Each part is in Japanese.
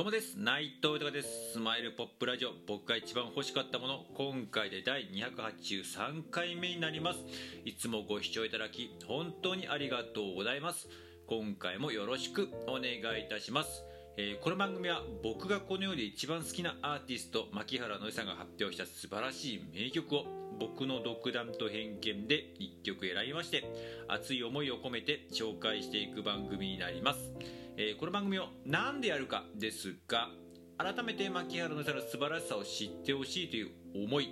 どうもです。内藤豊です。スマイルポップラジオ。僕が一番欲しかったもの。今回で第283回目になります。いつもご視聴いただき本当にありがとうございます。今回もよろしくお願いいたします。えーこの番組は僕がこの世で一番好きなアーティスト牧原のりさんが発表した素晴らしい名曲を僕の独断と偏見で1曲選びまして熱い思いを込めて紹介していく番組になります、えーこの番組を何でやるかですが改めて牧原のりさの素晴らしさを知ってほしいという思い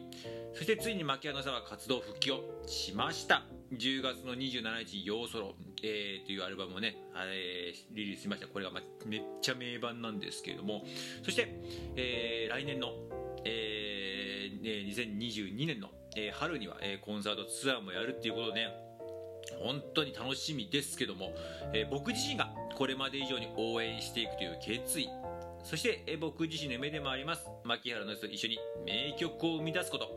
そしてついに牧原のりさは活動復帰をしました。10月の27日「ヨーソロ」えーというアルバムをね、えーリリースしました。これがまめっちゃ名盤なんですけれどもそして、えー来年の、えーね2022年の、えー春には、えーコンサートツアーもやるっていうことでね本当に楽しみですけども、えー僕自身がこれまで以上に応援していくという決意そして、えー僕自身の夢でもあります牧原の人と一緒に名曲を生み出すこと、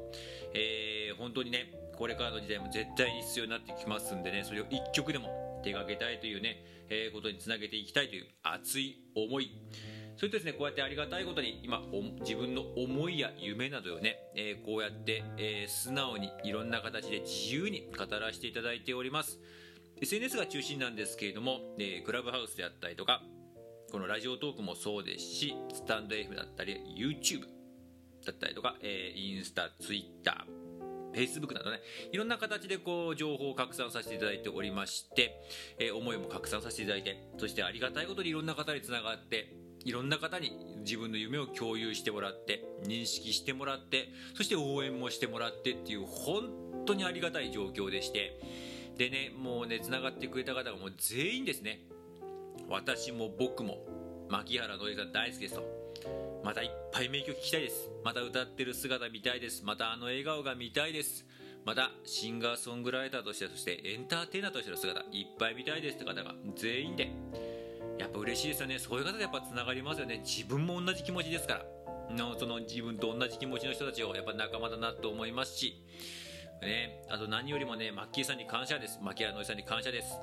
えー本当にねこれからの時代も絶対に必要になってきますんでねそれを一曲でも手掛けたいというね、えことにつなげていきたいという熱い思い。それとですねこうやってありがたいことに今自分の思いや夢などをね、えーこうやって、えー素直にいろんな形で自由に語らせていただいております。SNS が中心なんですけれども、えークラブハウスであったりとかこのラジオトークもそうですしスタンド F だったり YouTube だったりとか、えーインスタ Twitter Facebook などねいろんな形でこう情報を拡散させていただいておりまして、えー思いも拡散させていただいてそしてありがたいことにいろんな方につながっていろんな方に自分の夢を共有してもらって認識してもらってそして応援もしてもらってっていう本当にありがたい状況でして。でねもうねつながってくれた方がもう全員ですね。私も僕も牧原のりさん大好きですと。またいっぱい名曲聴きたいです。また歌ってる姿見たいです。またあの笑顔が見たいです。またシンガーソングライターとしてそしてエンターテイナーとしての姿いっぱい見たいですって方が全員で。ぱ嬉しいですよね。そういう方でやっぱつながりますよね。自分も同じ気持ちですから。のその自分と同じ気持ちの人たちをやっぱ仲間だなと思いますし。ね、あと何よりもねマッキーさんに感謝です。マキアノイさんに感謝です。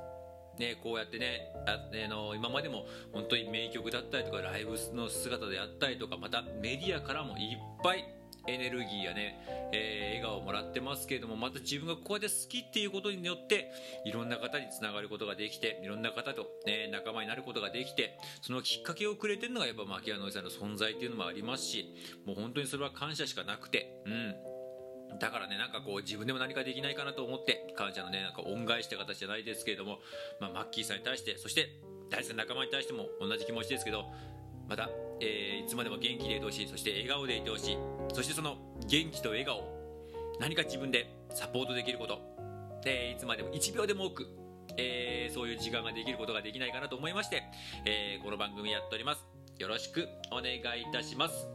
ね、こうやってねあの今までも本当に名曲だったりとかライブの姿であったりとかまたメディアからもいっぱいエネルギーやね、えー笑顔をもらってますけれどもまた自分がこうやって好きっていうことによっていろんな方につながることができていろんな方と、ね、仲間になることができてそのきっかけをくれてるのがやっぱ牧原のりさんの存在っていうのもありますしもう本当にそれは感謝しかなくてうん。だからねなんかこう自分でも何かできないかなと思って感謝のねなんか恩返しって形じゃないですけれども、まあ、マッキーさんに対してそして大好きな仲間に対しても同じ気持ちですけどまた、えーいつまでも元気でいてほしいそして笑顔でいてほしいそしてその元気と笑顔何か自分でサポートできることでいつまでも1秒でも多く、えーそういう時間ができることができないかなと思いまして、えーこの番組やっております。よろしくお願いいたします。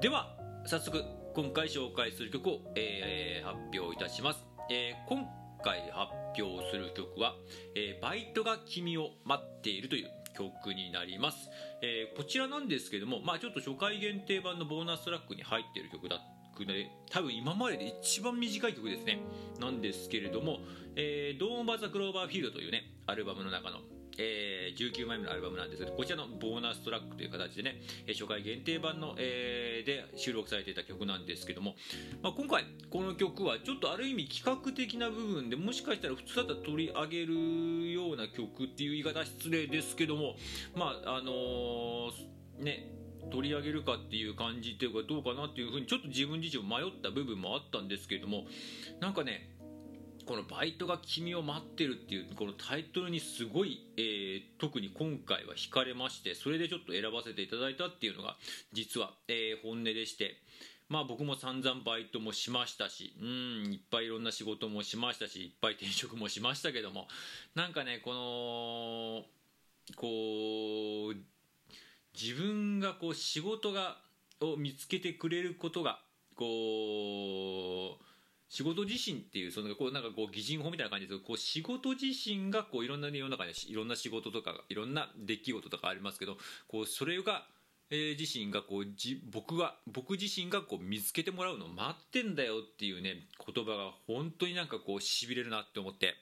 では早速今回紹介する曲を、えー発表いたします、え今回発表する曲は、えバイトが君を待っている」という曲になります、えーこちらなんですけども、まあ、ちょっと初回限定版のボーナストラックに入ってる曲だで多分今までで一番短い曲ですね。なんですけれども「えー、ドーン・バザ・クローバーフィールド」というねアルバムの中のえー19枚目のアルバムなんですけどこちらのボーナストラックという形でね初回限定版の、えーで収録されていた曲なんですけども、まあ、今回この曲はちょっとある意味企画的な部分でもしかしたら普通だったら取り上げるような曲っていう言い方失礼ですけどもまああのーね取り上げるかっていう感じっていうかどうかなっていうふうにちょっと自分自身迷った部分もあったんですけどもなんかねこの「バイトが君を待ってる」っていうこのタイトルにすごい、えー特に今回は惹かれましてそれでちょっと選ばせていただいたっていうのが実は、えー本音でしてまあ僕も散々バイトもしましたしうんいっぱいいろんな仕事もしましたしいっぱい転職もしましたけどもなんかねこのこう自分がこう仕事がを見つけてくれることがこう仕事自身っていうそのこうなんかこう擬人法みたいな感じですけどこう仕事自身がこういろんな世の中にいろんな仕事とかいろんな出来事とかありますけどこうそれが、えー自身がこうじ僕が僕自身がこう見つけてもらうのを待ってんだよっていうね言葉が本当になんかこうしびれるなって思って。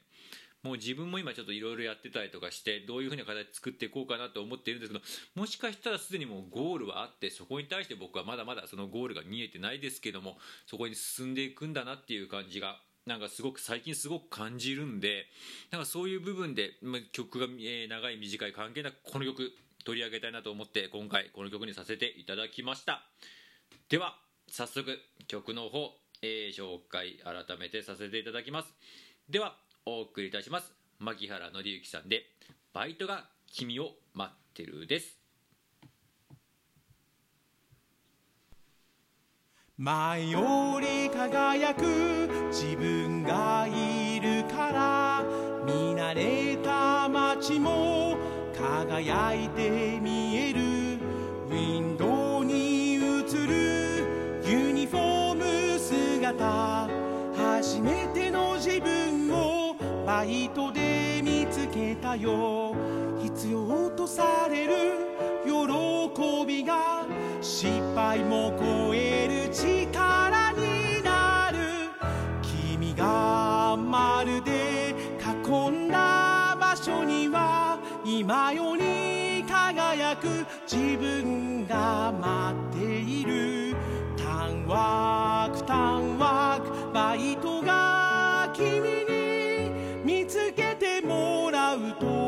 もう自分も今ちょっといろいろやってたりとかしてどういうふうな形作っていこうかなと思っているんですけどもしかしたらすでにもうゴールはあってそこに対して僕はまだまだそのゴールが見えてないですけどもそこに進んでいくんだなっていう感じがなんかすごく最近すごく感じるんでなんかそういう部分で、ま曲が、え、長い短い関係なくこの曲取り上げたいなと思って今回この曲にさせていただきました。では早速曲の方、えー、紹介改めてさせていただきます。ではお送りいたします。牧原紀之さんで「バイトが君を待ってる」です。前より輝く自分がいるから見慣れた街も輝いて見える。をバイトで見つけたよ。必要とされる喜びが失敗も超える力になる。君がまるで囲んだ場所には今より輝く自分が待っている。タンワークタンワークバイトがに